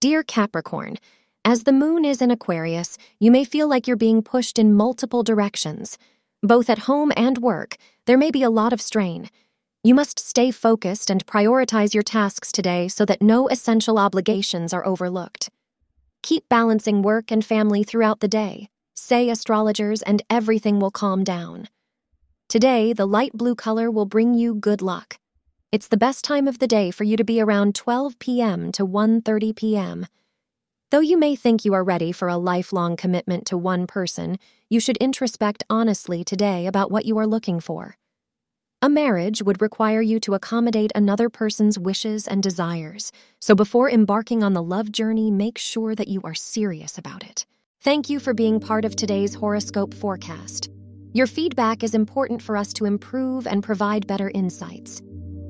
Dear Capricorn, as the moon is in Aquarius, you may feel like you're being pushed in multiple directions. Both at home and work, there may be a lot of strain. You must stay focused and prioritize your tasks today so that no essential obligations are overlooked. Keep balancing work and family throughout the day. Say astrologers, and everything will calm down. Today, the light blue color will bring you good luck. It's the best time of the day for you to be around 12 p.m. to 1:30 p.m. Though you may think you are ready for a lifelong commitment to one person, you should introspect honestly today about what you are looking for. A marriage would require you to accommodate another person's wishes and desires, so before embarking on the love journey, make sure that you are serious about it. Thank you for being part of today's horoscope forecast. Your feedback is important for us to improve and provide better insights.